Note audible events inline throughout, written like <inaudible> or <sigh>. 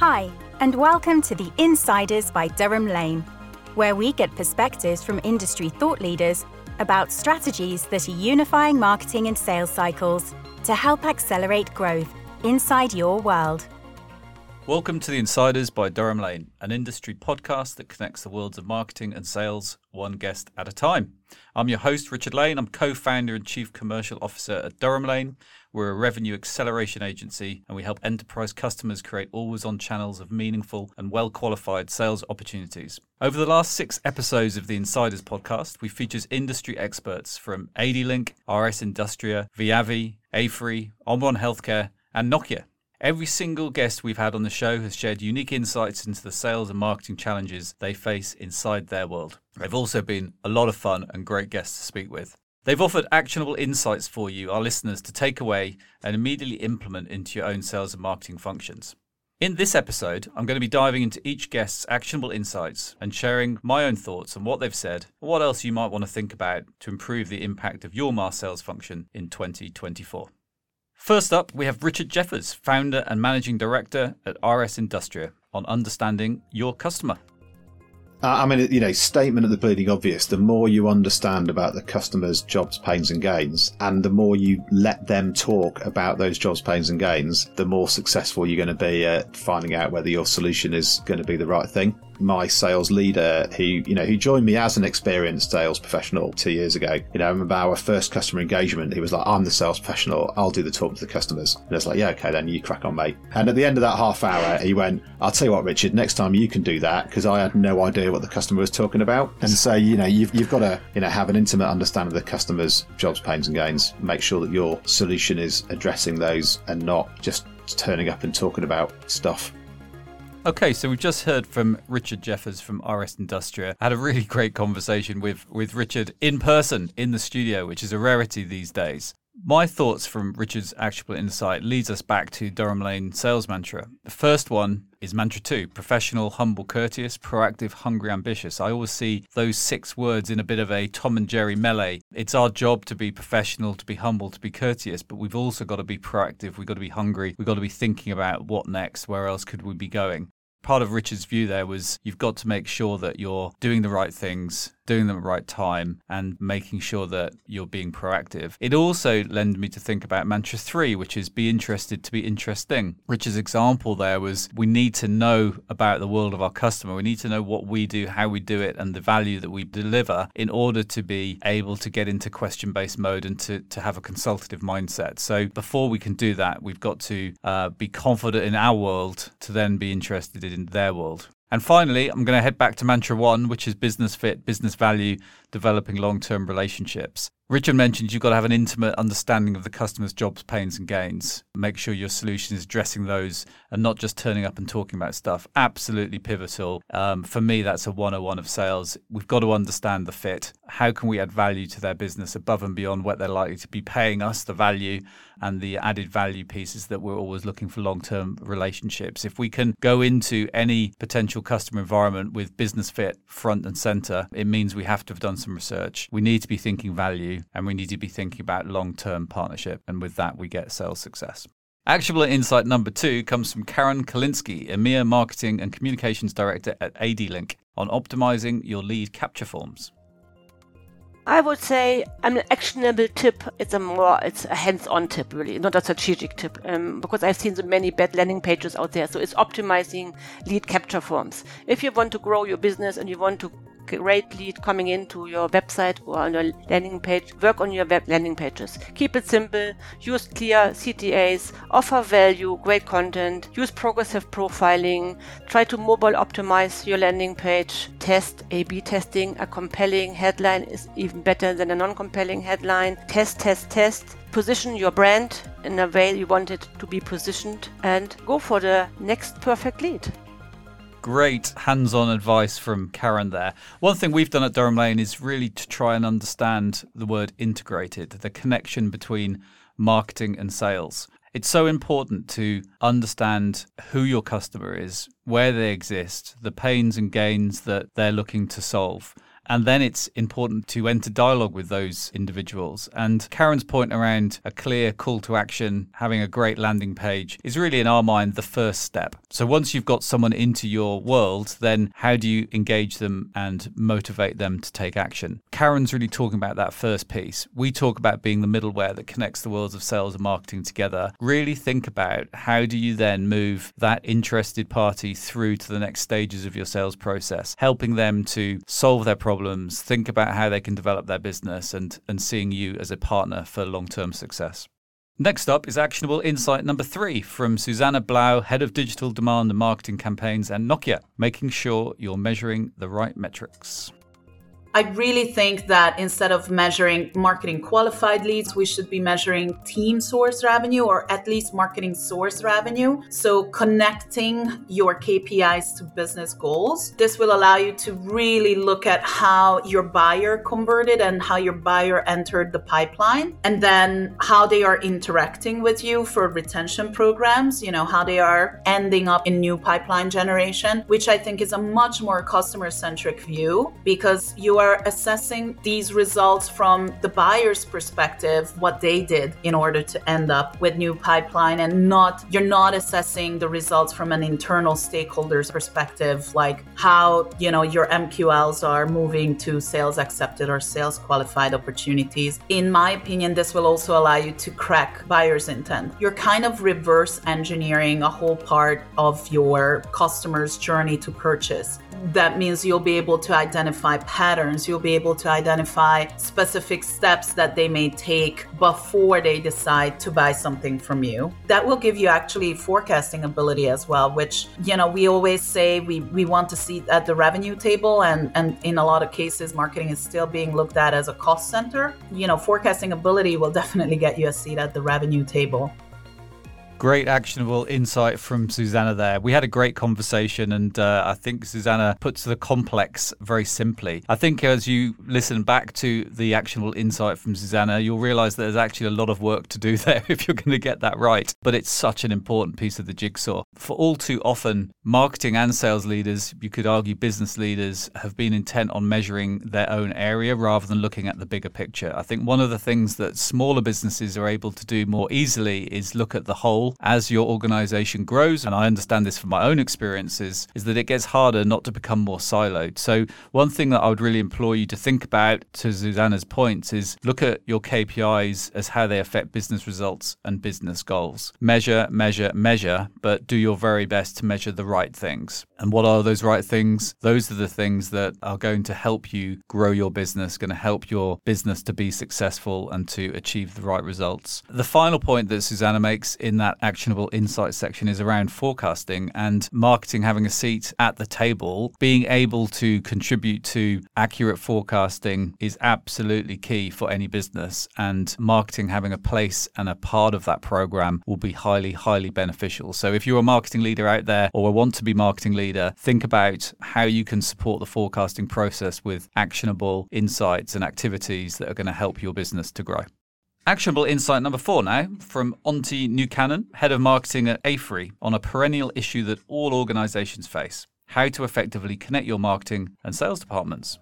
Hi, and welcome to the Insiders by Durham Lane, where we get perspectives from industry thought leaders about strategies that are unifying marketing and sales cycles to help accelerate growth inside your world. Welcome to the Insiders by Durham Lane, an industry podcast that connects the worlds of marketing and sales one guest at a time. I'm your host, Richard Lane. I'm co founder and chief commercial officer at Durham Lane. We're a revenue acceleration agency and we help enterprise customers create always on channels of meaningful and well qualified sales opportunities. Over the last six episodes of the Insiders podcast, we featured industry experts from ADLINK, RS Industria, Viavi, AFRY, Omron Healthcare, and Nokia. Every single guest we've had on the show has shared unique insights into the sales and marketing challenges they face inside their world. They've also been a lot of fun and great guests to speak with. They've offered actionable insights for you, our listeners, to take away and immediately implement into your own sales and marketing functions. In this episode, I'm going to be diving into each guest's actionable insights and sharing my own thoughts on what they've said and what else you might want to think about to improve the impact of your marsales function in 2024. First up, we have Richard Jeffers, founder and managing director at RS Industria, on understanding your customer. I mean, you know, statement of the bleeding obvious. The more you understand about the customer's jobs, pains, and gains, and the more you let them talk about those jobs, pains, and gains, the more successful you're going to be at finding out whether your solution is going to be the right thing my sales leader who you know who joined me as an experienced sales professional two years ago. You know I remember our first customer engagement he was like i'm the sales professional. I'll do the talk to the customers. And i was like yeah okay then you crack on mate. And at the end of that half hour he went i'll tell you what richard next time you can do that because i had no idea what the customer was talking about. And so you know you've, you've got to you know have an intimate understanding of the customer's jobs pains and gains. Make sure that your solution is addressing those and not just turning up and talking about stuff Okay, so we've just heard from Richard Jeffers from RS Industria. I had a really great conversation with, with Richard in person in the studio, which is a rarity these days. My thoughts from Richard's actionable insight leads us back to Durham Lane sales mantra. The first one is mantra two professional, humble, courteous, proactive, hungry, ambitious. I always see those six words in a bit of a Tom and Jerry melee. It's our job to be professional, to be humble, to be courteous, but we've also got to be proactive. We've got to be hungry. We've got to be thinking about what next, where else could we be going. Part of Richard's view there was you've got to make sure that you're doing the right things doing them at the right time and making sure that you're being proactive. It also led me to think about mantra three, which is be interested to be interesting. Richard's example there was we need to know about the world of our customer. We need to know what we do, how we do it, and the value that we deliver in order to be able to get into question based mode and to, to have a consultative mindset. So before we can do that, we've got to uh, be confident in our world to then be interested in their world. And finally, I'm going to head back to mantra one, which is business fit, business value, developing long term relationships. Richard mentioned you've got to have an intimate understanding of the customer's jobs, pains, and gains. Make sure your solution is addressing those and not just turning up and talking about stuff. Absolutely pivotal. Um, for me, that's a 101 of sales. We've got to understand the fit. How can we add value to their business above and beyond what they're likely to be paying us the value and the added value pieces that we're always looking for long term relationships? If we can go into any potential customer environment with business fit front and center, it means we have to have done some research. We need to be thinking value and we need to be thinking about long term partnership. And with that, we get sales success. Actionable insight number two comes from Karen Kalinsky, EMEA Marketing and Communications Director at ADLINK, on optimizing your lead capture forms. I would say an actionable tip. It's a more, it's a hands-on tip, really, not a strategic tip, um, because I've seen so many bad landing pages out there. So it's optimizing lead capture forms. If you want to grow your business and you want to great lead coming into your website or on your landing page, work on your web landing pages. Keep it simple, use clear CTAs, offer value, great content, use progressive profiling, try to mobile optimize your landing page, test A-B testing. A compelling headline is even better than a non-compelling headline. Test, test, test. Position your brand in a way you want it to be positioned and go for the next perfect lead. Great hands on advice from Karen there. One thing we've done at Durham Lane is really to try and understand the word integrated, the connection between marketing and sales. It's so important to understand who your customer is, where they exist, the pains and gains that they're looking to solve, And then it's important to enter dialogue with those individuals. And Karen's point around a clear call to action, having a great landing page, is really, in our mind, the first step. So once you've got someone into your world, then how do you engage them and motivate them to take action? Karen's really talking about that first piece. We talk about being the middleware that connects the worlds of sales and marketing together. Really think about how do you then move that interested party through to the next stages of your sales process, helping them to solve their problems, think about how they can develop their business, and, and seeing you as a partner for long term success. Next up is actionable insight number three from Susanna Blau, Head of Digital Demand and Marketing Campaigns at Nokia, making sure you're measuring the right metrics. I really think that instead of measuring marketing qualified leads, we should be measuring team source revenue or at least marketing source revenue. So connecting your KPIs to business goals. This will allow you to really look at how your buyer converted and how your buyer entered the pipeline and then how they are interacting with you for retention programs, you know, how they are ending up in new pipeline generation, which I think is a much more customer centric view because you are assessing these results from the buyer's perspective, what they did in order to end up with new pipeline and not you're not assessing the results from an internal stakeholder's perspective, like how, you know, your MQLs are moving to sales accepted or sales qualified opportunities. In my opinion, this will also allow you to crack buyer's intent. You're kind of reverse engineering a whole part of your customer's journey to purchase that means you'll be able to identify patterns. You'll be able to identify specific steps that they may take before they decide to buy something from you. That will give you actually forecasting ability as well, which, you know, we always say we, we want to see at the revenue table. And, and in a lot of cases, marketing is still being looked at as a cost center. You know, forecasting ability will <laughs> definitely get you a seat at the revenue table. Great actionable insight from Susanna there. We had a great conversation, and uh, I think Susanna puts the complex very simply. I think as you listen back to the actionable insight from Susanna, you'll realize that there's actually a lot of work to do <laughs> there if you're going to get that right. But it's such an important piece of the jigsaw. For all too often, marketing and sales leaders, you could argue business leaders, have been intent on measuring their own area rather than looking at the bigger picture. I think one of the things that smaller businesses are able to do more easily is look at the whole as your organization grows, and I understand this from my own experiences, is that it gets harder not to become more siloed. So, one thing that I would really implore you to think about, to Susanna's points, is look at your KPIs as how they affect business results and business goals. Measure, measure, measure, but do your very best to measure the right things. And what are those right things? Those are the things that are going to help you grow your business, going to help your business to be successful and to achieve the right results. The final point that Susanna makes in that actionable insights section is around forecasting and marketing having a seat at the table. Being able to contribute to accurate forecasting is absolutely key for any business, and marketing having a place and a part of that program will be highly, highly beneficial. So if you're a marketing leader out there or want to be marketing leader, leader, think about how you can support the forecasting process with actionable insights and activities that are going to help your business to grow. Actionable insight number four now from Antti Nukanen, head of marketing at AFRY, on a perennial issue that all organizations face how to effectively connect your marketing and sales departments.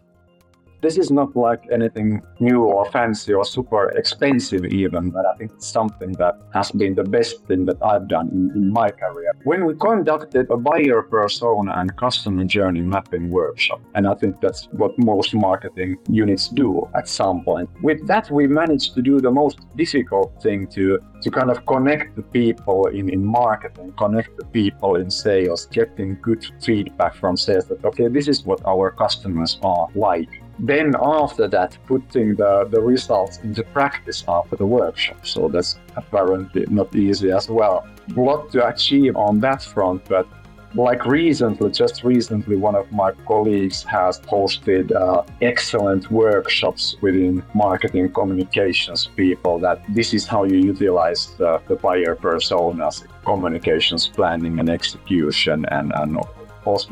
This is not like anything new or fancy or super expensive even, but I think it's something that has been the best thing that I've done in, in my career. When we conducted a buyer persona and customer journey mapping workshop, and I think that's what most marketing units do at some point. With that, we managed to do the most difficult thing to to kind of connect the people in, in marketing, connect the people in sales, getting good feedback from sales that, okay, this is what our customers are like then after that putting the, the results into practice after the workshop. So that's apparently not easy as well. A lot to achieve on that front but like recently just recently one of my colleagues has posted uh, excellent workshops within marketing communications people that this is how you utilize the, the buyer personas communications planning and execution and, and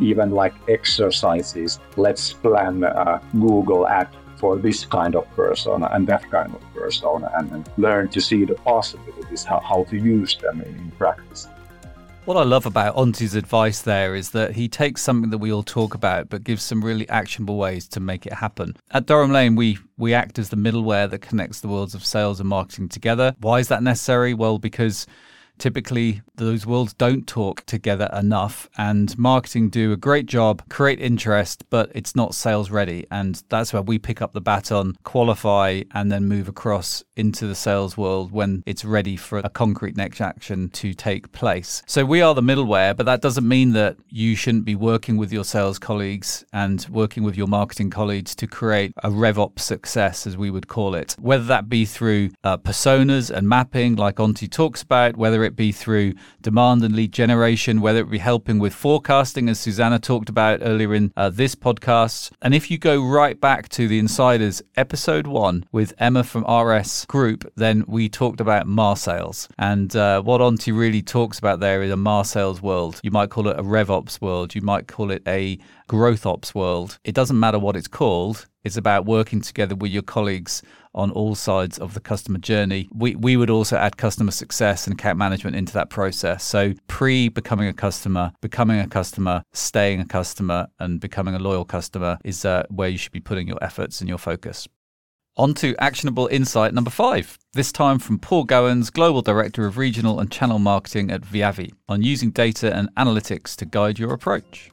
even like exercises. Let's plan a Google ad for this kind of person and that kind of person and, and learn to see the possibilities, how, how to use them in practice. What I love about Antti's advice there is that he takes something that we all talk about, but gives some really actionable ways to make it happen. At Durham Lane, we we act as the middleware that connects the worlds of sales and marketing together. Why is that necessary? Well, because typically those worlds don't talk together enough and marketing do a great job create interest but it's not sales ready and that's where we pick up the baton qualify and then move across into the sales world when it's ready for a concrete next action to take place. So we are the middleware but that doesn't mean that you shouldn't be working with your sales colleagues and working with your marketing colleagues to create a RevOps success as we would call it. Whether that be through uh, personas and mapping like Antti talks about whether it be through demand and lead generation, whether it be helping with forecasting, as Susanna talked about earlier in uh, this podcast. And if you go right back to the Insiders episode one with Emma from RS Group, then we talked about MAR sales. And uh, what Antti really talks about there is a MAR sales world. You might call it a RevOps world, you might call it a growth ops world. It doesn't matter what it's called, it's about working together with your colleagues on all sides of the customer journey. We, we would also add customer success and account management into that process. So, pre becoming a customer, becoming a customer, staying a customer, and becoming a loyal customer is uh, where you should be putting your efforts and your focus. On to actionable insight number five, this time from Paul Goins, Global Director of Regional and Channel Marketing at Viavi, on using data and analytics to guide your approach.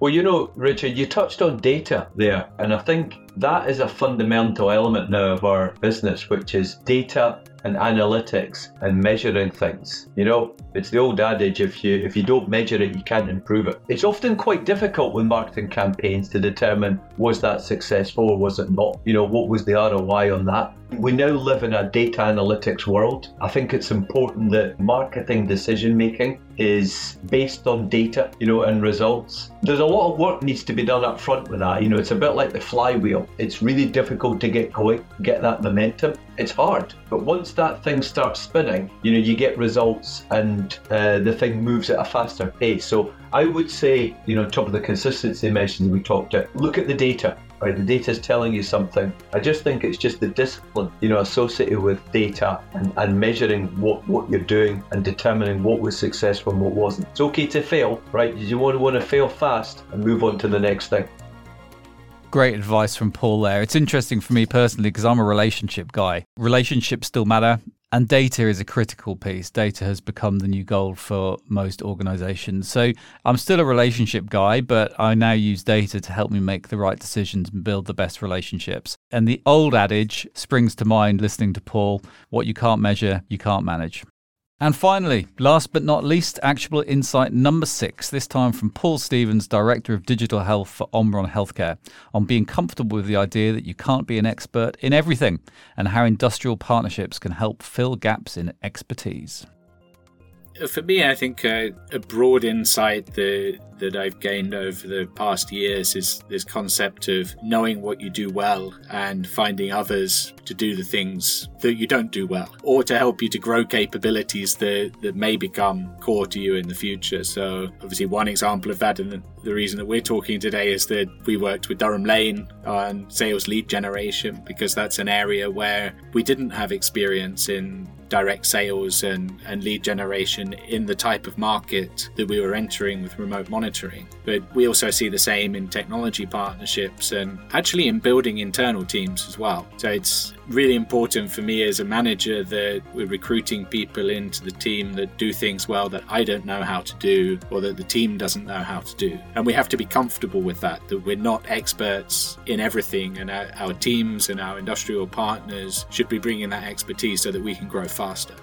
Well, you know, Richard, you touched on data there, and I think that is a fundamental element now of our business, which is data and analytics and measuring things. You know, it's the old adage if you if you don't measure it, you can't improve it. It's often quite difficult with marketing campaigns to determine was that successful or was it not? You know, what was the ROI on that? We now live in a data analytics world. I think it's important that marketing decision making is based on data, you know, and results. There's a lot of work needs to be done up front with that. You know, it's a bit like the flywheel. It's really difficult to get going, get that momentum. It's hard, but once that thing starts spinning, you know, you get results and uh, the thing moves at a faster pace. So I would say, you know, top of the consistency mentioned we talked about, look at the data right? The data is telling you something. I just think it's just the discipline, you know, associated with data and, and measuring what, what you're doing and determining what was successful and what wasn't. It's okay to fail, right? You want to want to fail fast and move on to the next thing. Great advice from Paul there. It's interesting for me personally because I'm a relationship guy. Relationships still matter. And data is a critical piece. Data has become the new gold for most organizations. So I'm still a relationship guy, but I now use data to help me make the right decisions and build the best relationships. And the old adage springs to mind listening to Paul what you can't measure, you can't manage. And finally, last but not least, actionable insight number six, this time from Paul Stevens, Director of Digital Health for Omron Healthcare, on being comfortable with the idea that you can't be an expert in everything and how industrial partnerships can help fill gaps in expertise. For me, I think uh, a broad insight that that I've gained over the past years is this concept of knowing what you do well and finding others to do the things that you don't do well, or to help you to grow capabilities that that may become core to you in the future. So, obviously, one example of that, and the, reason that we're talking today is that we worked with Durham Lane on sales lead generation because that's an area where we didn't have experience in direct sales and, and lead generation in the type of market that we were entering with remote monitoring. But we also see the same in technology partnerships and actually in building internal teams as well. So it's really important for me as a manager that we're recruiting people into the team that do things well that I don't know how to do or that the team doesn't know how to do. And we have to be comfortable with that, that we're not experts in everything and our, our teams and our industrial partners should be bringing that expertise so that we can grow faster.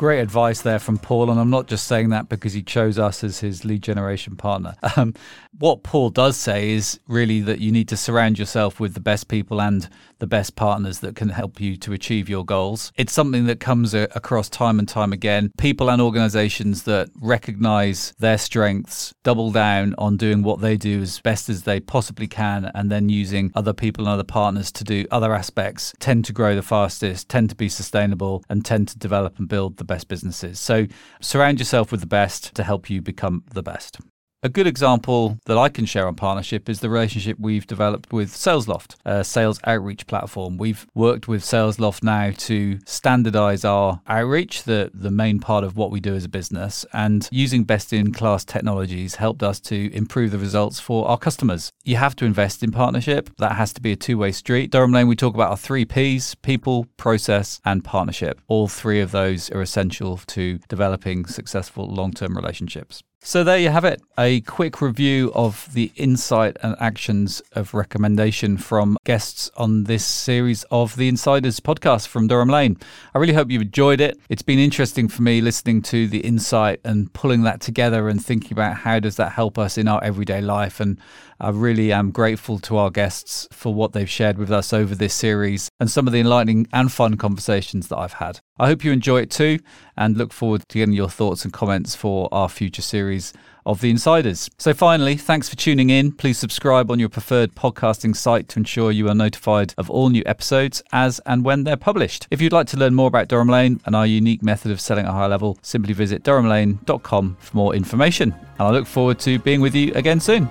Great advice there from Paul, and I'm not just saying that because he chose us as his lead generation partner. <laughs> Um, what Paul does say is really that you need to surround yourself with the best people and the best partners that can help you to achieve your goals. It's something that comes a- across time and time again. People and organizations that recognize their strengths, double down on doing what they do as best as they possibly can, and then using other people and other partners to do other aspects tend to grow the fastest, tend to be sustainable, and tend to develop and build the best businesses. So surround yourself with the best to help you become the best. A good example that I can share on partnership is the relationship we've developed with SalesLoft, a sales outreach platform. We've worked with SalesLoft now to standardize our outreach, the, the main part of what we do as a business, and using best in class technologies helped us to improve the results for our customers. You have to invest in partnership. That has to be a two way street. Durham Lane, we talk about our three P's people, process, and partnership. All three of those are essential to developing successful long term relationships. So there you have it, a quick review of the insight and actions of recommendation from guests on this series of the Insiders podcast from Durham Lane. I really hope you've enjoyed it. It's been interesting for me listening to the insight and pulling that together and thinking about how does that help us in our everyday life and I really am grateful to our guests for what they've shared with us over this series and some of the enlightening and fun conversations that I've had. I hope you enjoy it too and look forward to getting your thoughts and comments for our future series of The Insiders. So, finally, thanks for tuning in. Please subscribe on your preferred podcasting site to ensure you are notified of all new episodes as and when they're published. If you'd like to learn more about Durham Lane and our unique method of selling at a high level, simply visit durhamlane.com for more information. And I look forward to being with you again soon.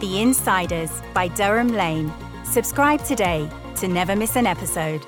The Insiders by Durham Lane. Subscribe today to never miss an episode.